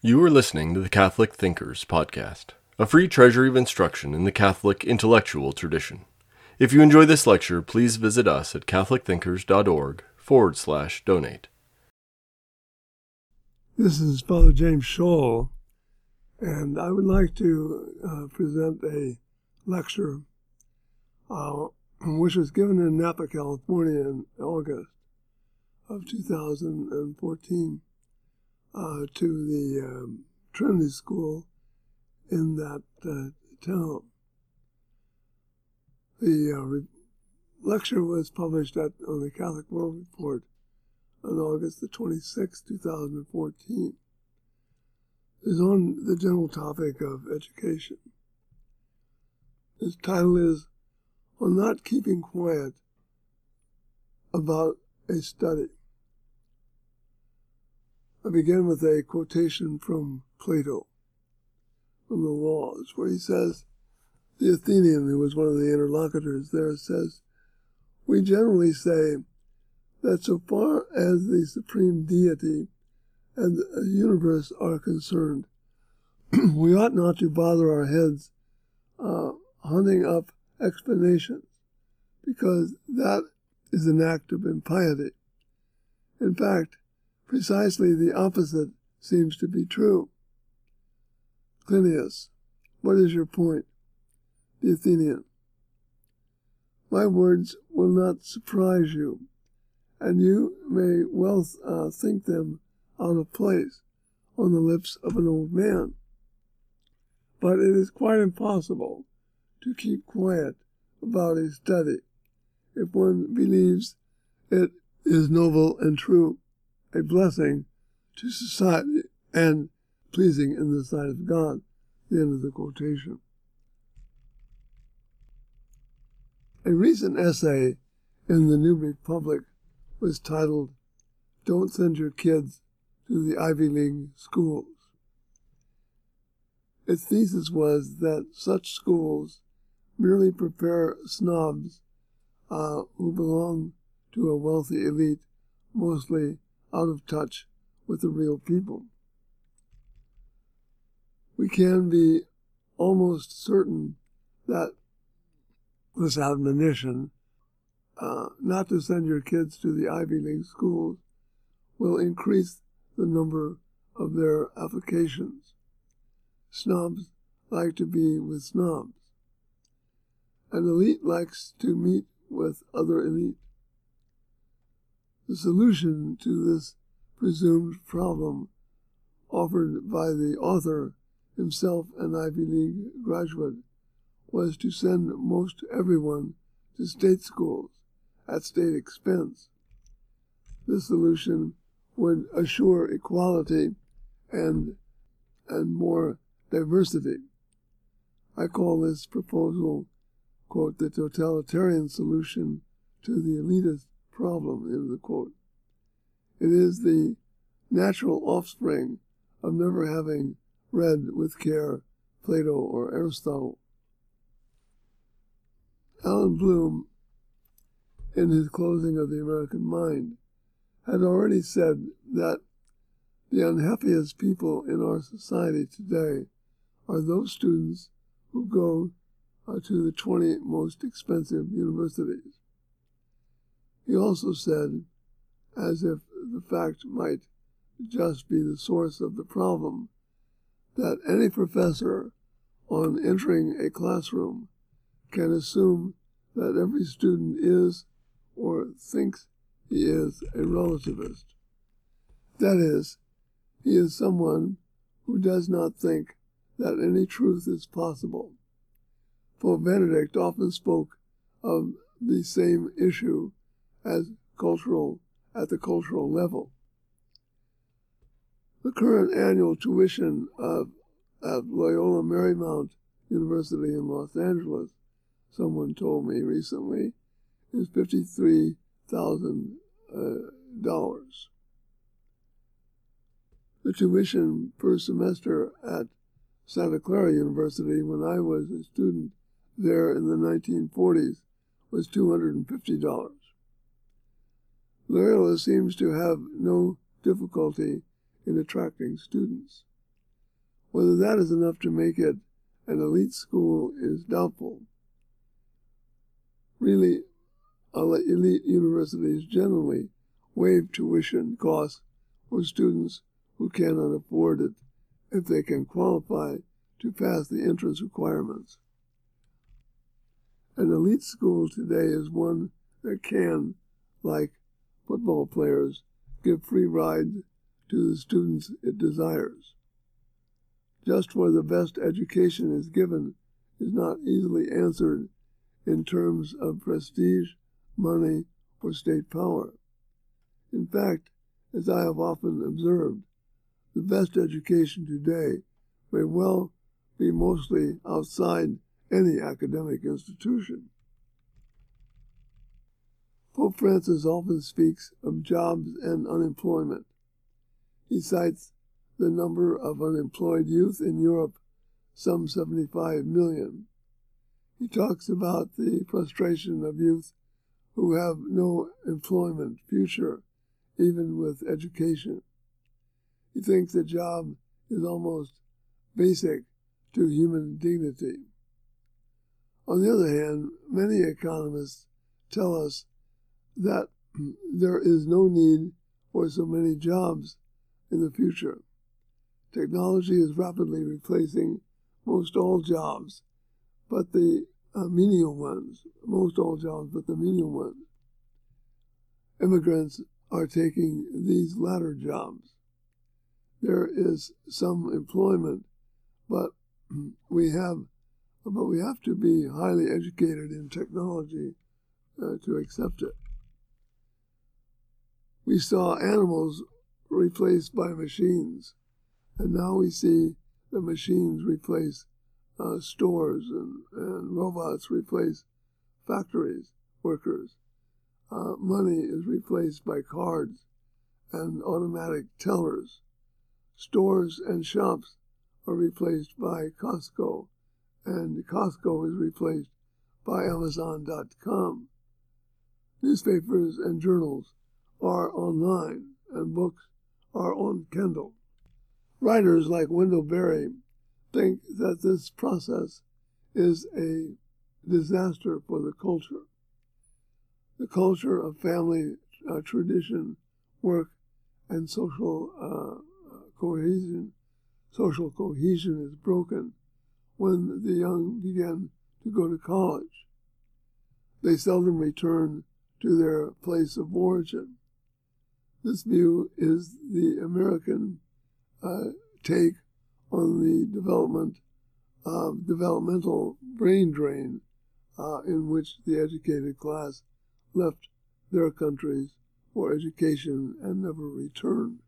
You are listening to the Catholic Thinkers Podcast, a free treasury of instruction in the Catholic intellectual tradition. If you enjoy this lecture, please visit us at catholicthinkers.org forward slash donate. This is Father James Schall, and I would like to uh, present a lecture uh, which was given in Napa, California in August of 2014 uh, to the um, Trinity School in that uh, town. The uh, re- lecture was published at, on the Catholic World Report on August the 26th, 2014. Is on the general topic of education. Its title is On Not Keeping Quiet About a Study. I begin with a quotation from Plato, from the Laws, where he says, the Athenian, who was one of the interlocutors there, says, We generally say that so far as the supreme deity and the universe are concerned, we ought not to bother our heads uh, hunting up explanations, because that is an act of impiety. In fact, precisely the opposite seems to be true. Clinias, what is your point? The Athenian. My words will not surprise you, and you may well uh, think them out of place on the lips of an old man. But it is quite impossible to keep quiet about a study if one believes it is noble and true, a blessing to society and pleasing in the sight of God. The end of the quotation. A recent essay in the New Republic was titled, Don't Send Your Kids to the Ivy League Schools. Its thesis was that such schools merely prepare snobs uh, who belong to a wealthy elite, mostly out of touch with the real people. We can be almost certain that this admonition uh, not to send your kids to the Ivy League schools will increase the number of their applications. Snobs like to be with snobs. An elite likes to meet with other elite. The solution to this presumed problem offered by the author, himself an Ivy League graduate, was to send most everyone to state schools at state expense. This solution would assure equality and, and more diversity. I call this proposal, quote, the totalitarian solution to the elitist problem, end of quote. It is the natural offspring of never having read with care Plato or Aristotle. Allan Bloom, in his closing of The American Mind, had already said that the unhappiest people in our society today are those students who go uh, to the 20 most expensive universities. He also said, as if the fact might just be the source of the problem, that any professor on entering a classroom can assume that every student is or thinks he is a relativist. That is, he is someone who does not think that any truth is possible. Pope Benedict often spoke of the same issue as cultural at the cultural level. The current annual tuition of at Loyola Marymount University in Los Angeles, someone told me recently, is fifty-three thousand uh, dollars. The tuition per semester at Santa Clara University when I was a student there in the 1940s was $250. Loyola seems to have no difficulty in attracting students. Whether that is enough to make it an elite school is doubtful. Really, elite universities generally waive tuition costs for students who cannot afford it if they can qualify to pass the entrance requirements. An elite school today is one that can, like football players, give free rides to the students it desires. Just where the best education is given is not easily answered in terms of prestige, money, or state power. In fact, as I have often observed, the best education today may well be mostly outside any academic institution. Pope Francis often speaks of jobs and unemployment. He cites the number of unemployed youth in Europe, some 75 million. He talks about the frustration of youth who have no employment future, even with education. He thinks a job is almost basic to human dignity. On the other hand, many economists tell us that there is no need for so many jobs in the future. Technology is rapidly replacing most all jobs, but the uh, menial ones, most all jobs, but the menial ones. Immigrants are taking these latter jobs. There is some employment, but we have, but we have to be highly educated in technology uh, to accept it. We saw animals replaced by machines, and now we see the machines replace uh, stores and, and robots replace factories workers. Uh, money is replaced by cards and automatic tellers. Stores and shops are replaced by Costco, and Costco is replaced by Amazon.com. Newspapers and journals are online, and books are on Kindle. Writers like Wendell Berry think that this process is a disaster for the culture. The culture of family uh, tradition, work, and social uh, cohesion, social cohesion is broken when the young begin to go to college. They seldom return to their place of origin. This view is the American uh, take on the development of developmental brain drain uh, in which the educated class left their countries for education and never returned.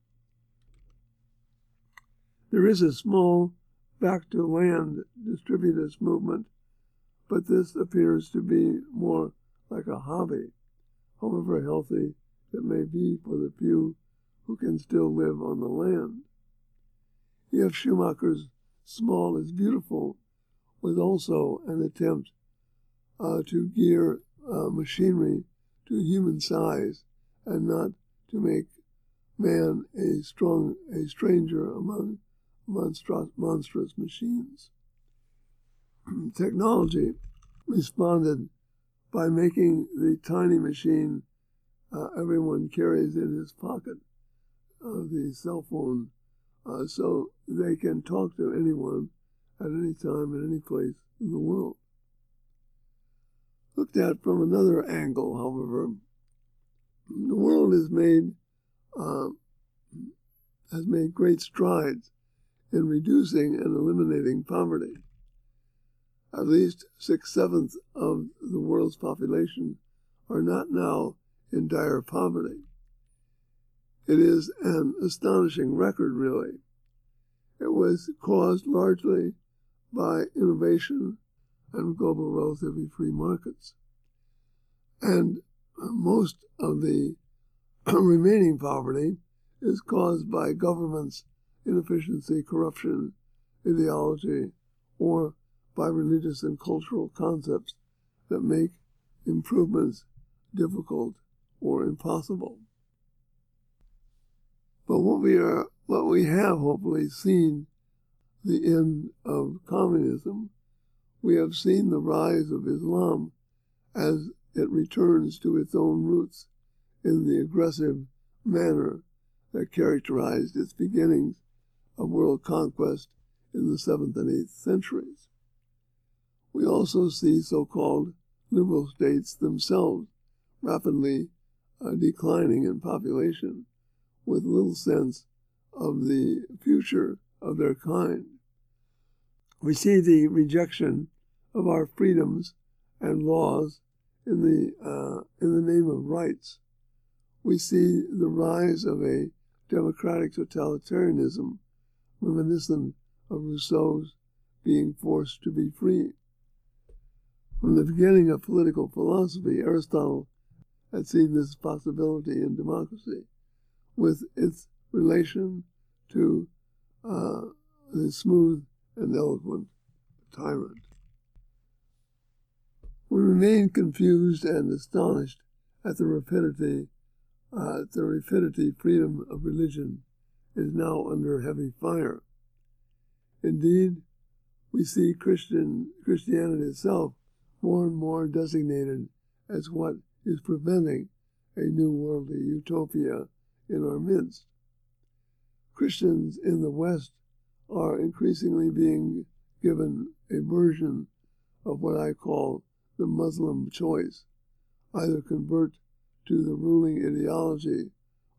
There is a small back to land distributist movement, but this appears to be more like a hobby, however healthy it may be for the few who can still live on the land. E.F. Schumacher's Small is Beautiful was also an attempt uh, to gear uh, machinery to human size and not to make man a strong a stranger among monstrous machines. Technology responded by making the tiny machine uh, everyone carries in his pocket, uh, the cell phone, uh, so they can talk to anyone at any time, in any place in the world. Looked at from another angle, however, the world has made uh, has made great strides in reducing and eliminating poverty. At least six sevenths of the world's population are not now in dire poverty. It is an astonishing record, really. It was caused largely by innovation and global relatively free markets. And most of the remaining poverty is caused by government's inefficiency, corruption, ideology, or by religious and cultural concepts that make improvements difficult or impossible. But what we are, what we have hopefully seen the end of communism, we have seen the rise of Islam as it returns to its own roots in the aggressive manner that characterized its beginnings of world conquest in the 7th and 8th centuries. We also see so called liberal states themselves rapidly uh, declining in population with little sense of the future of their kind. We see the rejection of our freedoms and laws in the uh, in the name of rights. We see the rise of a democratic totalitarianism reminiscent of Rousseau's being forced to be free. From the beginning of political philosophy, Aristotle had seen this possibility in democracy with its relation to uh, the smooth and eloquent tyrant. We remain confused and astonished at the rapidity, uh, the rapidity freedom of religion is now under heavy fire. Indeed, we see Christian Christianity itself more and more designated as what is preventing a new worldly utopia in our midst. Christians in the West are increasingly being given a version of what I call the Muslim choice either convert to the ruling ideology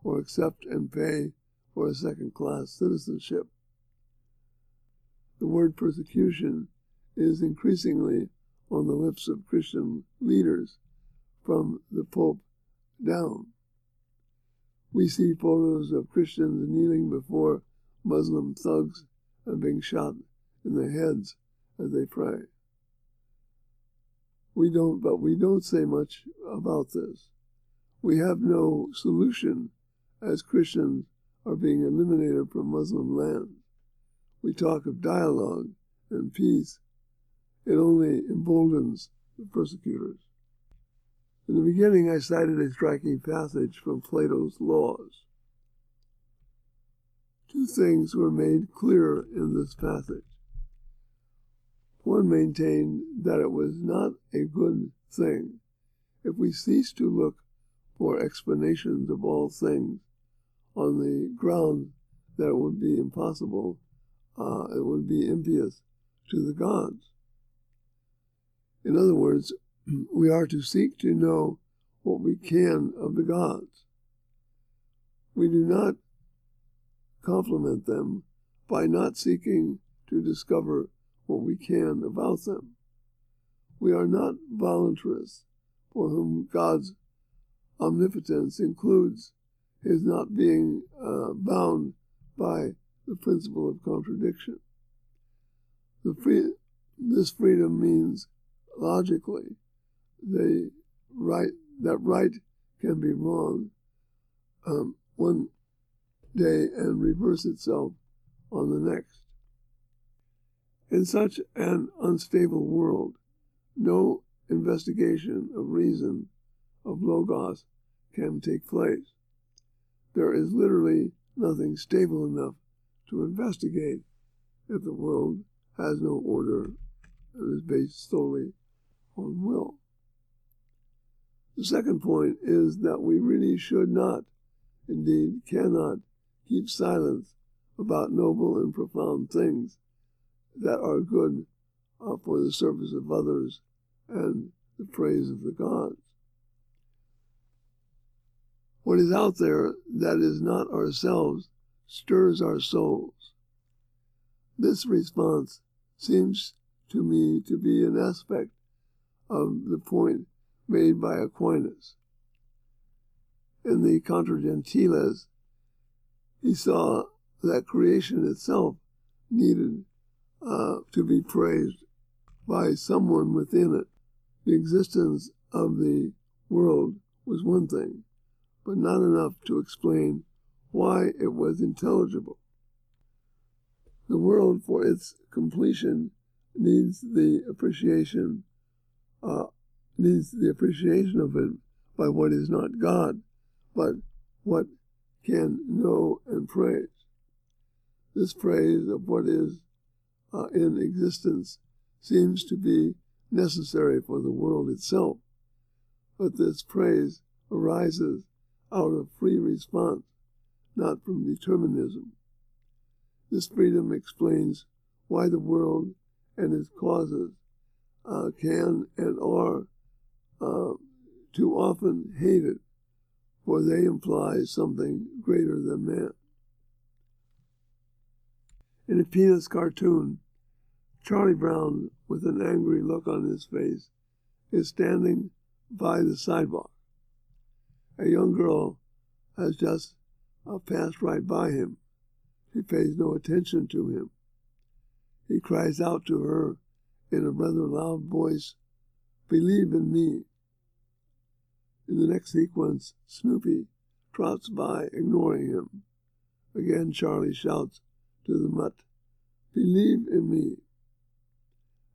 or accept and pay for a second class citizenship. The word persecution is increasingly on the lips of Christian leaders from the Pope down. We see photos of Christians kneeling before Muslim thugs and being shot in the heads as they pray. We don't, but we don't say much about this. We have no solution as Christians are being eliminated from Muslim lands. We talk of dialogue and peace. It only emboldens the persecutors. In the beginning, I cited a striking passage from Plato's Laws. Two things were made clear in this passage. One maintained that it was not a good thing if we cease to look for explanations of all things on the ground that it would be impossible, uh, it would be impious to the gods. In other words, we are to seek to know what we can of the gods. We do not compliment them by not seeking to discover what we can about them. We are not voluntarists for whom God's omnipotence includes his not being uh, bound by the principle of contradiction. Free, this freedom means logically the right that right can be wrong um, one day and reverse itself on the next. In such an unstable world, no investigation of reason, of logos, can take place. There is literally nothing stable enough to investigate if the world has no order and is based solely on will. The second point is that we really should not, indeed cannot, keep silence about noble and profound things that are good uh, for the service of others and the praise of the gods. What is out there that is not ourselves stirs our souls. This response seems to me to be an aspect of the point made by Aquinas. In the Contra Gentiles, he saw that creation itself needed uh, to be praised by someone within it. The existence of the world was one thing, but not enough to explain why it was intelligible. The world, for its completion, needs the appreciation uh, needs the appreciation of it by what is not God, but what can know and praise. This praise of what is uh, in existence seems to be necessary for the world itself, but this praise arises out of free response, not from determinism. This freedom explains why the world and its causes uh, can and are uh, too often hated, for they imply something greater than man. In a Peanuts cartoon, Charlie Brown, with an angry look on his face, is standing by the sidewalk. A young girl has just uh, passed right by him. She pays no attention to him. He cries out to her in a rather loud voice, Believe in me. In the next sequence, Snoopy trots by, ignoring him. Again, Charlie shouts to the mutt, Believe in me.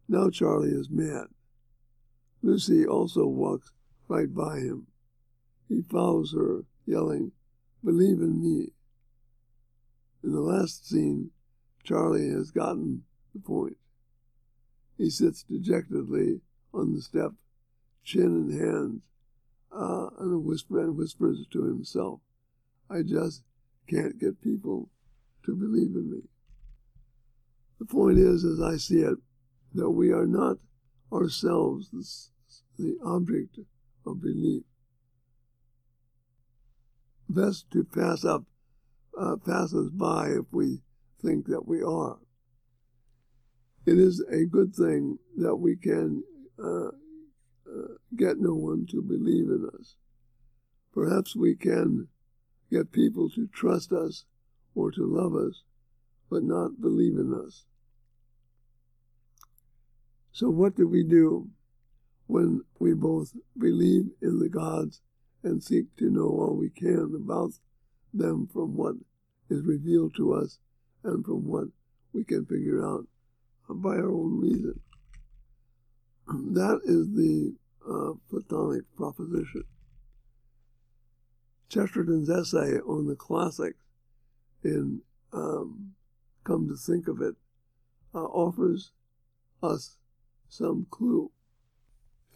Now Charlie is mad. Lucy also walks right by him. He follows her, yelling, Believe in me. In the last scene, Charlie has gotten the point. He sits dejectedly on the step, chin in hands, uh, and, whisper, and whispers to himself, I just can't get people to believe in me. The point is, as I see it, that we are not ourselves the, object of belief. Best to pass up, uh, pass us by if we think that we are. It is a good thing that we can uh, get no one to believe in us. Perhaps we can get people to trust us or to love us, but not believe in us. So, what do we do when we both believe in the gods and seek to know all we can about them from what is revealed to us and from what we can figure out by our own reason? That is the uh, Platonic proposition. Chesterton's essay on the classics in um, Come to Think of It uh, offers us some clue.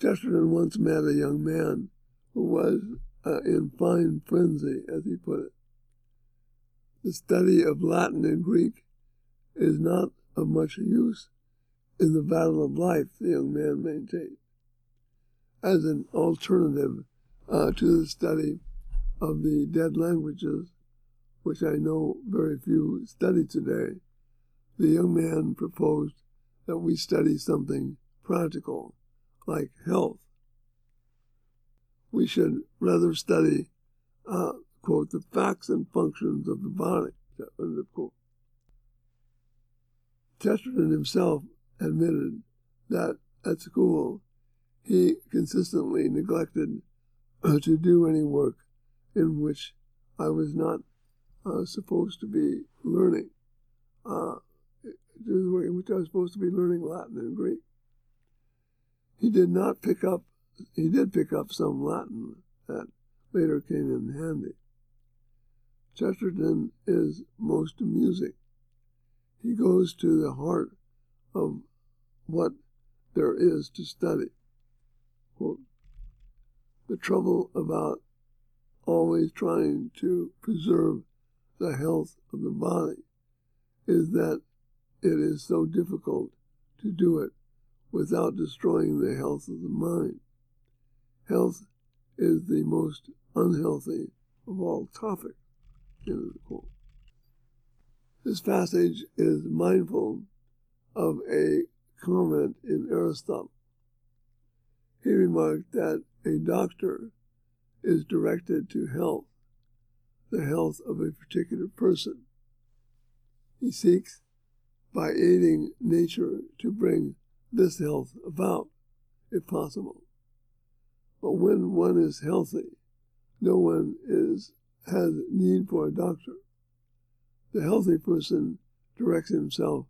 Chesterton once met a young man who was uh, in fine frenzy, as he put it. The study of Latin and Greek is not of much use in the battle of life, the young man maintained, as an alternative uh, to the study of the dead languages, which I know very few study today. The young man proposed that we study something practical, like health. We should rather study, uh, quote, the facts and functions of the body, end quote. Chesterton himself admitted that at school he consistently neglected uh, to do any work in which I was not uh, supposed to be learning, uh, in which I was supposed to be learning Latin and Greek. He did not pick up, he did pick up some Latin that later came in handy. Chesterton is most amusing. He goes to the heart of what there is to study. Quote, the trouble about always trying to preserve the health of the body is that it is so difficult to do it without destroying the health of the mind. Health is the most unhealthy of all topics. This passage is mindful of a comment in Aristotle. He remarked that a doctor is directed to health, the health of a particular person. He seeks, by aiding nature, to bring this health about, if possible. But when one is healthy, no one is has need for a doctor. The healthy person directs himself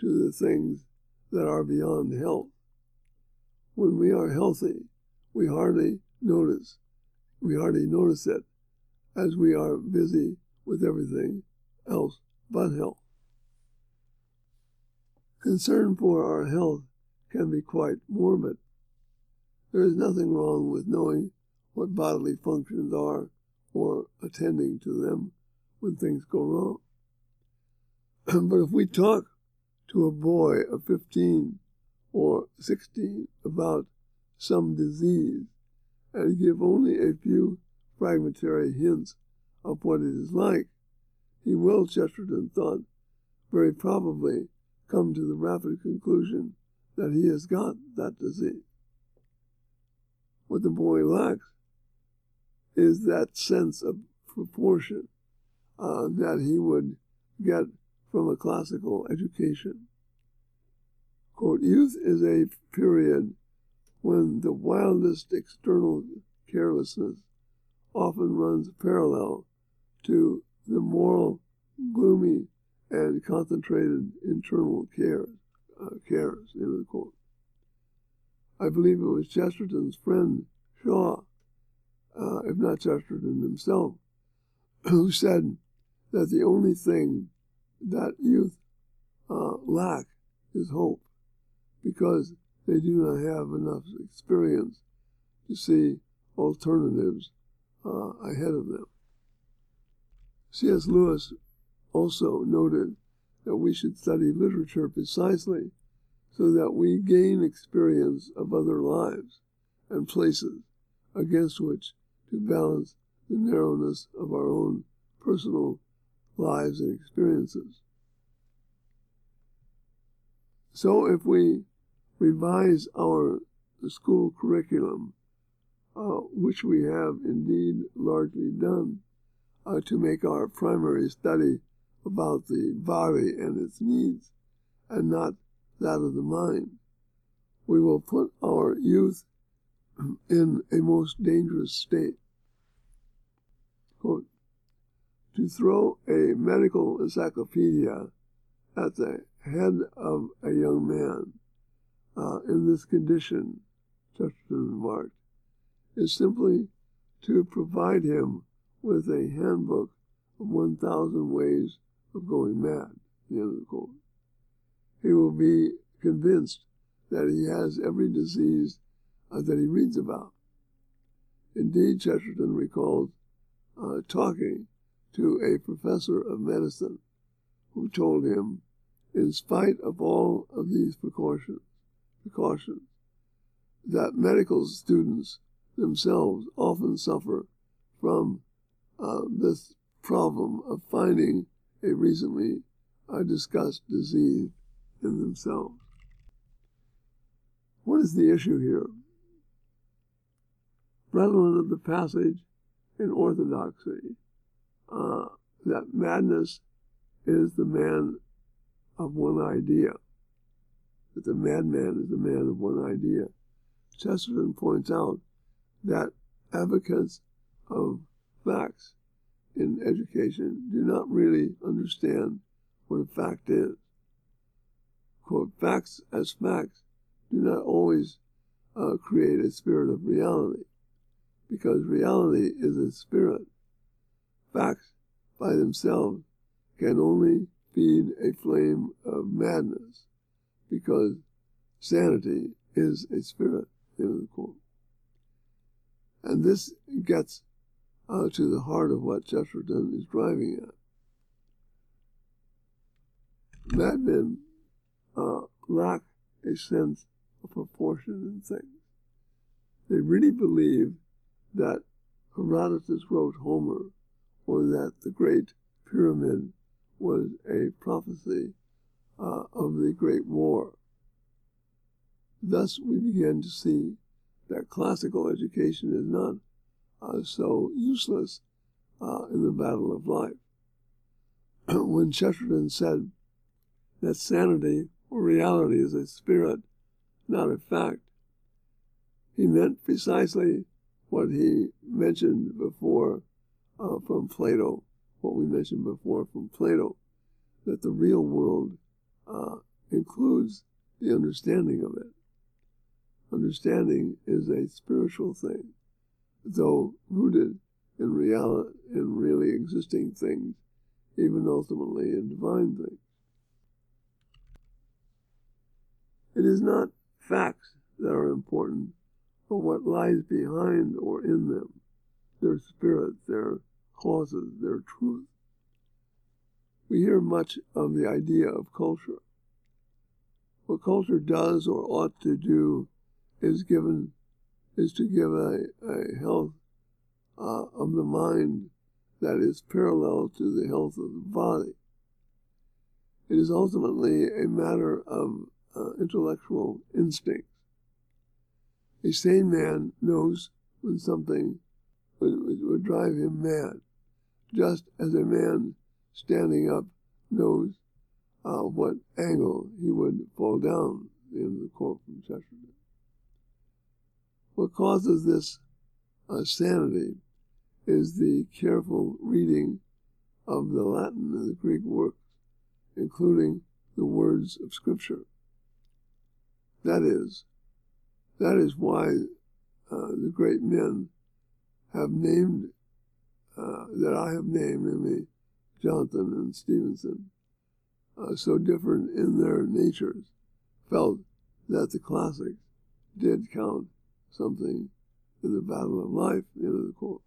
to the things that are beyond health. When we are healthy, we hardly notice, we hardly notice it, as we are busy with everything else but health. Concern for our health can be quite morbid. There is nothing wrong with knowing what bodily functions are or attending to them when things go wrong. but if we talk to a boy of 15 or 16 about some disease and give only a few fragmentary hints of what it is like, he will, Chesterton thought, very probably come to the rapid conclusion that he has got that disease. What the boy lacks is that sense of proportion uh, that he would get from a classical education. Quote, youth is a period when the wildest external carelessness often runs parallel to the moral, gloomy, and concentrated internal cares. Uh, cares, end of the quote. I believe it was Chesterton's friend Shaw, uh, if not Chesterton himself, who said that the only thing that youth uh, lack is hope because they do not have enough experience to see alternatives uh, ahead of them. C.S. Lewis also noted that we should study literature precisely so that we gain experience of other lives and places against which to balance the narrowness of our own personal lives and experiences. So if we revise our school curriculum, uh, which we have indeed largely done, uh, to make our primary study about the body and its needs and not that of the mind, we will put our youth in a most dangerous state. Quote, to throw a medical encyclopedia at the head of a young man uh, in this condition, Chesterton remarked, is simply to provide him with a handbook of 1,000 ways of going mad. The end of the quote. He will be convinced that he has every disease uh, that he reads about. Indeed, Chesterton recalled uh, talking to a professor of medicine who told him, in spite of all of these precautions, precautions that medical students themselves often suffer from uh, this problem of finding a recently uh, discussed disease in themselves. What is the issue here? Relevant of the passage in Orthodoxy, uh, that madness is the man of one idea, that the madman is the man of one idea. Chesterton points out that advocates of facts in education do not really understand what a fact is. Quote, facts as facts do not always uh, create a spirit of reality, because reality is a spirit. Facts by themselves can only feed a flame of madness, because sanity is a spirit. The. And this gets uh, to the heart of what Chesterton is driving at. Madmen uh, lack a sense of proportion in things. They really believe that Herodotus wrote Homer or that the Great Pyramid was a prophecy uh, of the Great War. Thus, we begin to see that classical education is not uh, so useless uh, in the battle of life. when Chesterton said that sanity or reality is a spirit, not a fact, he meant precisely what he mentioned before uh, from Plato, what we mentioned before from Plato, that the real world uh, includes the understanding of it. Understanding is a spiritual thing though rooted in reality, in really existing things, even ultimately in divine things. It is not facts that are important, but what lies behind or in them, their spirit, their causes, their truth. We hear much of the idea of culture. What culture does or ought to do is given is to give a, a health uh, of the mind that is parallel to the health of the body. It is ultimately a matter of uh, intellectual instincts. A sane man knows when something would, would drive him mad, just as a man standing up knows uh, what angle he would fall down in the quote from Chesterton. What causes this uh, sanity is the careful reading of the Latin and the Greek works, including the words of Scripture. That is, that is why uh, the great men have named, uh, that I have named, in namely Jonathan and Stevenson, uh, so different in their natures, felt that the classics did count something in the battle of life, end of the quote.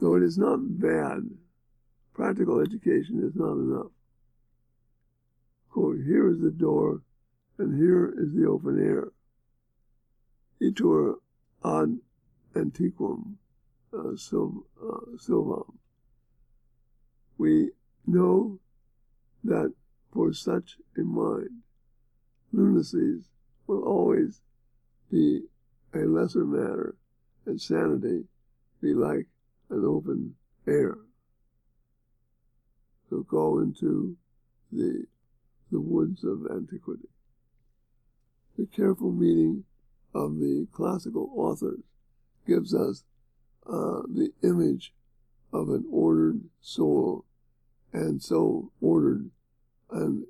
Though it is not bad, practical education is not enough. Quote, here is the door, and here is the open air. Itur ad antiquum uh, uh, silvam. We know that for such a mind, lunacies will always be a lesser matter, and sanity be like an open air. So go into the, the woods of antiquity. The careful reading of the classical authors gives us uh, the image of an ordered soul and so ordered an,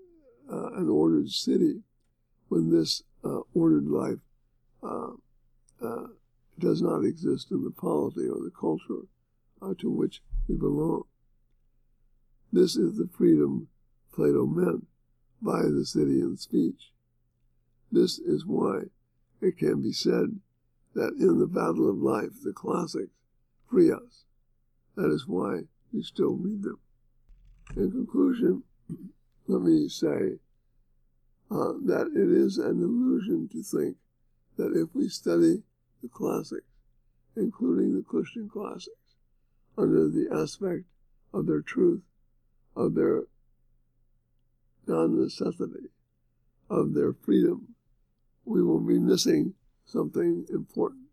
uh, an ordered city when this uh, ordered life uh, uh, does not exist in the polity or the culture uh, to which we belong. This is the freedom Plato meant by the Citian speech. This is why it can be said that in the battle of life, the classics free us. That is why we still read them. In conclusion, let me say uh, that it is an illusion to think that if we study the classics, including the Christian classics, under the aspect of their truth, of their non necessity, of their freedom, we will be missing something important.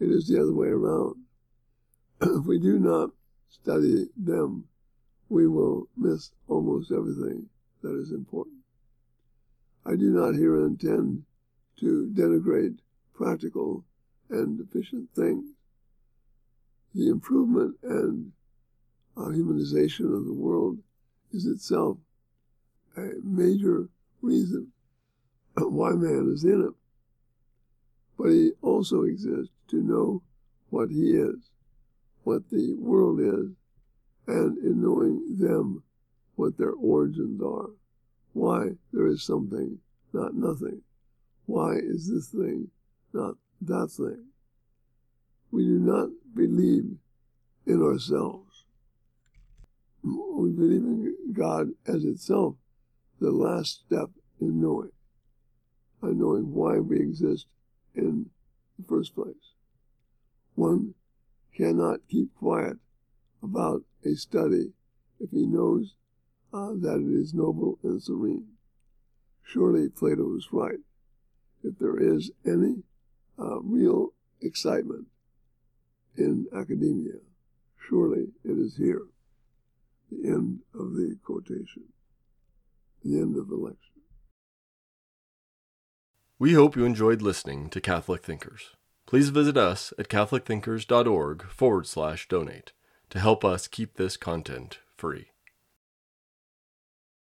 It is the other way around. If we do not study them, we will miss almost everything that is important. I do not here intend to denigrate practical and efficient things. The improvement and uh, humanization of the world is itself a major reason why man is in it. But he also exists to know what he is, what the world is, and in knowing them, what their origins are, why there is something, not nothing. Why is this thing not that thing? We do not believe in ourselves. We believe in God as itself the last step in knowing, and knowing why we exist in the first place. One cannot keep quiet about a study if he knows uh, that it is noble and serene. Surely Plato is right. If there is any uh, real excitement in academia, surely it is here. The end of the quotation, the end of the lecture. We hope you enjoyed listening to Catholic Thinkers. Please visit us at catholicthinkers.org forward slash donate to help us keep this content free.